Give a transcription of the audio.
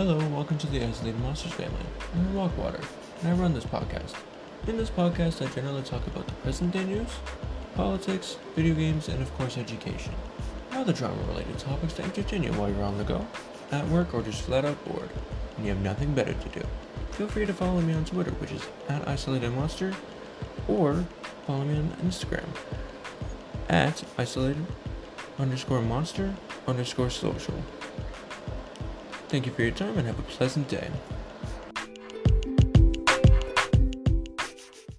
Hello, welcome to the Isolated Monsters family. I'm Walkwater, and I run this podcast. In this podcast, I generally talk about the present day news, politics, video games, and of course, education. Other drama related topics to entertain you while you're on the go, at work, or just flat out bored, and you have nothing better to do. Feel free to follow me on Twitter, which is at Isolated Monster, or follow me on Instagram at isolated underscore monster underscore social. Thank you for your time and have a pleasant day.